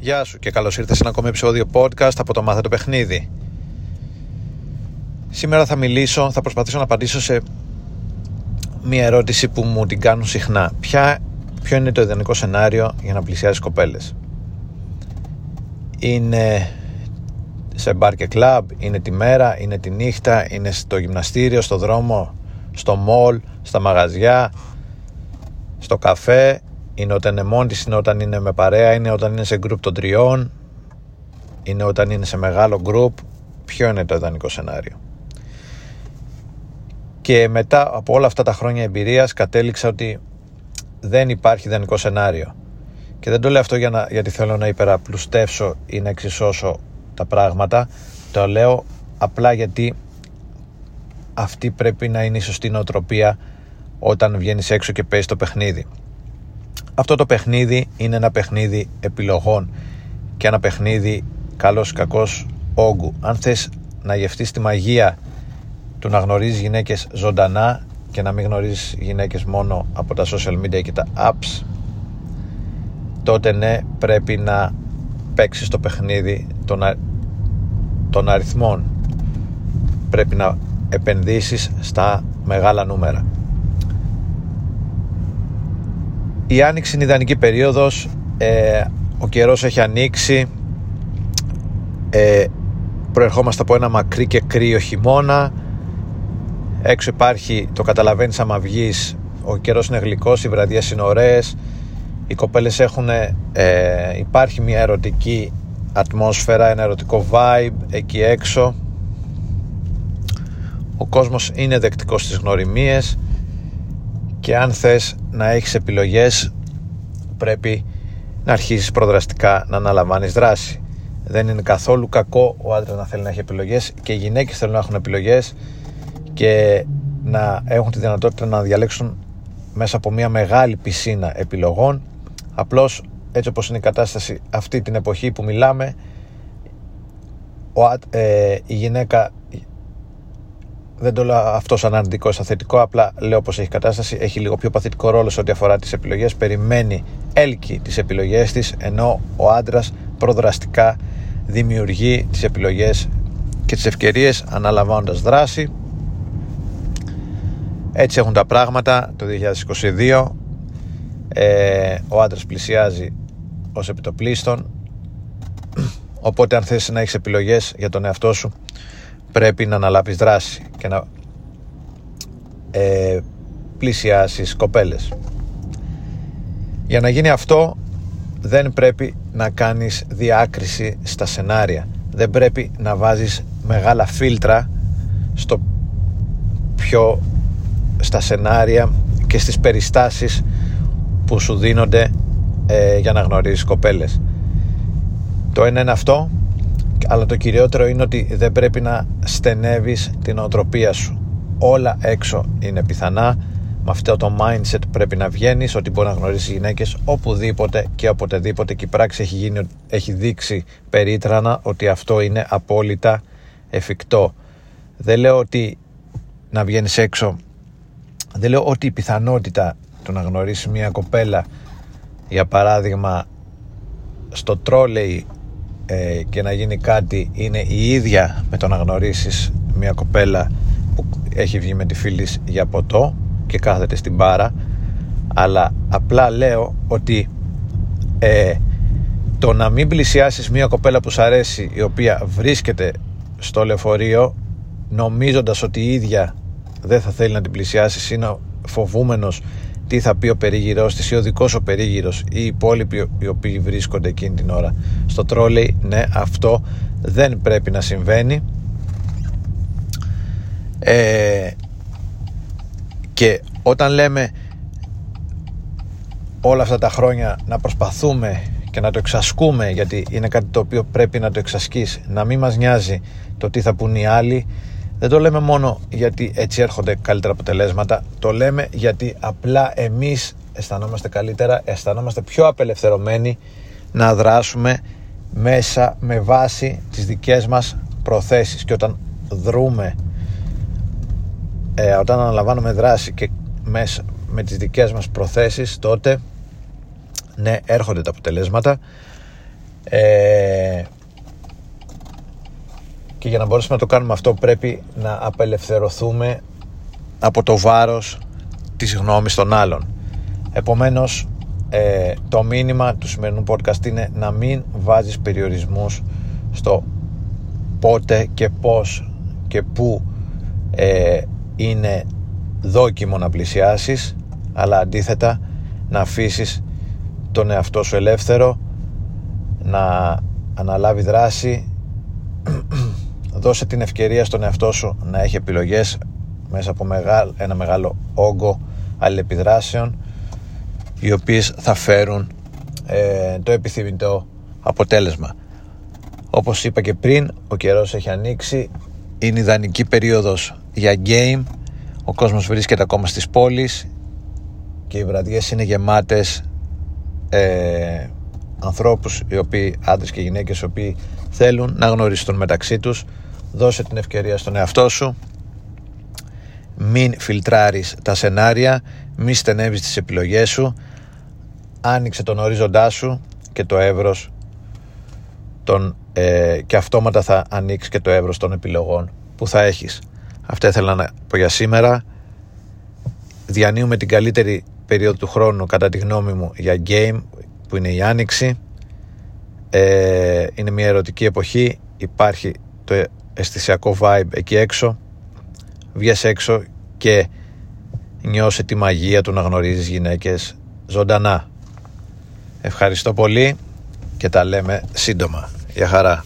Γεια σου και καλώς ήρθες σε ένα ακόμη επεισόδιο podcast από το Μάθε το Παιχνίδι. Σήμερα θα μιλήσω, θα προσπαθήσω να απαντήσω σε μια ερώτηση που μου την κάνουν συχνά. Ποια, ποιο είναι το ιδανικό σενάριο για να πλησιάσεις κοπέλες; Είναι σε μπαρ και κλαμπ, είναι τη μέρα, είναι τη νύχτα, είναι στο γυμναστήριο, στο δρόμο, στο μολ, στα μαγαζιά, στο καφέ, είναι όταν είναι μόνη της, είναι όταν είναι με παρέα, είναι όταν είναι σε γκρουπ των τριών, είναι όταν είναι σε μεγάλο γκρουπ. Ποιο είναι το ιδανικό σενάριο. Και μετά από όλα αυτά τα χρόνια εμπειρίας κατέληξα ότι δεν υπάρχει ιδανικό σενάριο. Και δεν το λέω αυτό για να, γιατί θέλω να υπεραπλουστεύσω ή να εξισώσω τα πράγματα. Το λέω απλά γιατί αυτή πρέπει να είναι η σωστή νοοτροπία όταν βγαίνεις έξω και παίζεις το παιχνίδι. Αυτό το παιχνίδι είναι ένα παιχνίδι επιλογών και ένα παιχνίδι καλός κακός όγκου. Αν θες να γευτείς τη μαγεία του να γνωρίζεις γυναίκες ζωντανά και να μην γνωρίζεις γυναίκες μόνο από τα social media και τα apps τότε ναι πρέπει να παίξεις το παιχνίδι των, α... των αριθμών πρέπει να επενδύσεις στα μεγάλα νούμερα Η άνοιξη είναι ιδανική περίοδος. Ε, Ο καιρός έχει ανοίξει. Ε, Προερχόμαστε από ένα μακρύ και κρύο χειμώνα. Έξω υπάρχει, το καταλαβαίνεις άμα βγεις Ο καιρός είναι γλυκός, οι βραδιές είναι ωραίες. Οι κοπέλες έχουν ε, Υπάρχει μια ερωτική ατμόσφαιρα Ένα ερωτικό vibe εκεί έξω. Ο κόσμος είναι δεκτικός στις γνωριμίες και αν θες να έχεις επιλογές πρέπει να αρχίσεις προδραστικά να αναλαμβάνεις δράση. Δεν είναι καθόλου κακό ο άντρας να θέλει να έχει επιλογές και οι γυναίκες θέλουν να έχουν επιλογές και να έχουν τη δυνατότητα να διαλέξουν μέσα από μια μεγάλη πισίνα επιλογών. Απλώς έτσι όπως είναι η κατάσταση αυτή την εποχή που μιλάμε ο, ε, η γυναίκα δεν το λέω αυτός σαν αρνητικό, σαν θετικό. Απλά λέω πως έχει κατάσταση. Έχει λίγο πιο παθητικό ρόλο σε ό,τι αφορά τις επιλογές. Περιμένει, έλκει τις επιλογές της, ενώ ο άντρας προδραστικά δημιουργεί τις επιλογές και τις ευκαιρίες αναλαμβάνοντας δράση. Έτσι έχουν τα πράγματα το 2022. Ε, ο άντρας πλησιάζει ως επιτοπλίστων οπότε αν θες να έχεις επιλογές για τον εαυτό σου πρέπει να αναλάβεις δράση και να ε, πλησιάσεις κοπέλες. Για να γίνει αυτό δεν πρέπει να κάνεις διάκριση στα σενάρια. Δεν πρέπει να βάζεις μεγάλα φίλτρα στο πιο στα σενάρια και στις περιστάσεις που σου δίνονται ε, για να γνωρίσεις κοπέλες. Το ένα είναι αυτό αλλά το κυριότερο είναι ότι δεν πρέπει να στενεύεις την οτροπία σου. Όλα έξω είναι πιθανά. Με αυτό το mindset πρέπει να βγαίνεις ότι μπορεί να γνωρίσεις γυναίκες οπουδήποτε και οποτεδήποτε. Και η πράξη έχει, γίνει, έχει δείξει περίτρανα ότι αυτό είναι απόλυτα εφικτό. Δεν λέω ότι να βγαίνεις έξω. Δεν λέω ότι η πιθανότητα του να γνωρίσεις μια κοπέλα για παράδειγμα στο τρόλεϊ ε, και να γίνει κάτι είναι η ίδια με το να γνωρίσεις μια κοπέλα που έχει βγει με τη φίλη για ποτό και κάθεται στην μπάρα αλλά απλά λέω ότι ε, το να μην πλησιάσεις μια κοπέλα που σου αρέσει η οποία βρίσκεται στο λεωφορείο νομίζοντας ότι η ίδια δεν θα θέλει να την πλησιάσεις είναι φοβούμενος τι θα πει ο περίγυρος της ή ο δικός ο περίγυρος ή οι υπόλοιποι οι οποίοι βρίσκονται εκείνη την ώρα στο τρόλεϊ ναι αυτό δεν πρέπει να συμβαίνει. Ε, και όταν λέμε όλα αυτά τα χρόνια να προσπαθούμε και να το εξασκούμε γιατί είναι κάτι το οποίο πρέπει να το εξασκείς να μην μας νοιάζει το τι θα πούν οι άλλοι δεν το λέμε μόνο γιατί έτσι έρχονται καλύτερα αποτελέσματα, το λέμε γιατί απλά εμείς αισθανόμαστε καλύτερα, αισθανόμαστε πιο απελευθερωμένοι να δράσουμε μέσα με βάση τις δικές μας προθέσεις. Και όταν δρούμε ε, όταν αναλαμβάνουμε δράση και μέσα με τις δικές μας προθέσεις τότε ναι έρχονται τα αποτελέσματα. Ε, και για να μπορέσουμε να το κάνουμε αυτό πρέπει να απελευθερωθούμε από το βάρος της γνώμης των άλλων. Επομένως, ε, το μήνυμα του σημερινού podcast είναι να μην βάζεις περιορισμούς στο πότε και πώς και πού ε, είναι δόκιμο να πλησιάσεις αλλά αντίθετα να αφήσεις τον εαυτό σου ελεύθερο να αναλάβει δράση δώσε την ευκαιρία στον εαυτό σου να έχει επιλογές μέσα από ένα μεγάλο όγκο αλληλεπιδράσεων οι οποίες θα φέρουν ε, το επιθυμητό αποτέλεσμα. Όπως είπα και πριν, ο καιρός έχει ανοίξει, είναι ιδανική περίοδος για game, ο κόσμος βρίσκεται ακόμα στις πόλεις και οι βραδιές είναι γεμάτες ε, ανθρώπους οι οποίοι, άντρες και γυναίκες οι οποίοι θέλουν να γνωριστούν μεταξύ τους δώσε την ευκαιρία στον εαυτό σου. Μην φιλτράρεις τα σενάρια μην στενεύεις τις επιλογές σου. Άνοιξε τον ορίζοντά σου και το εύρος των, ε, και αυτόματα θα ανοίξεις και το εύρος των επιλογών που θα έχεις. Αυτά ήθελα να πω για σήμερα. Διανύουμε την καλύτερη περίοδο του χρόνου κατά τη γνώμη μου για game που είναι η άνοιξη. Ε, είναι μια ερωτική εποχή. Υπάρχει το αισθησιακό vibe εκεί έξω. Βγες έξω και νιώσε τη μαγεία του να γνωρίζεις γυναίκες ζωντανά. Ευχαριστώ πολύ και τα λέμε σύντομα. Για χαρά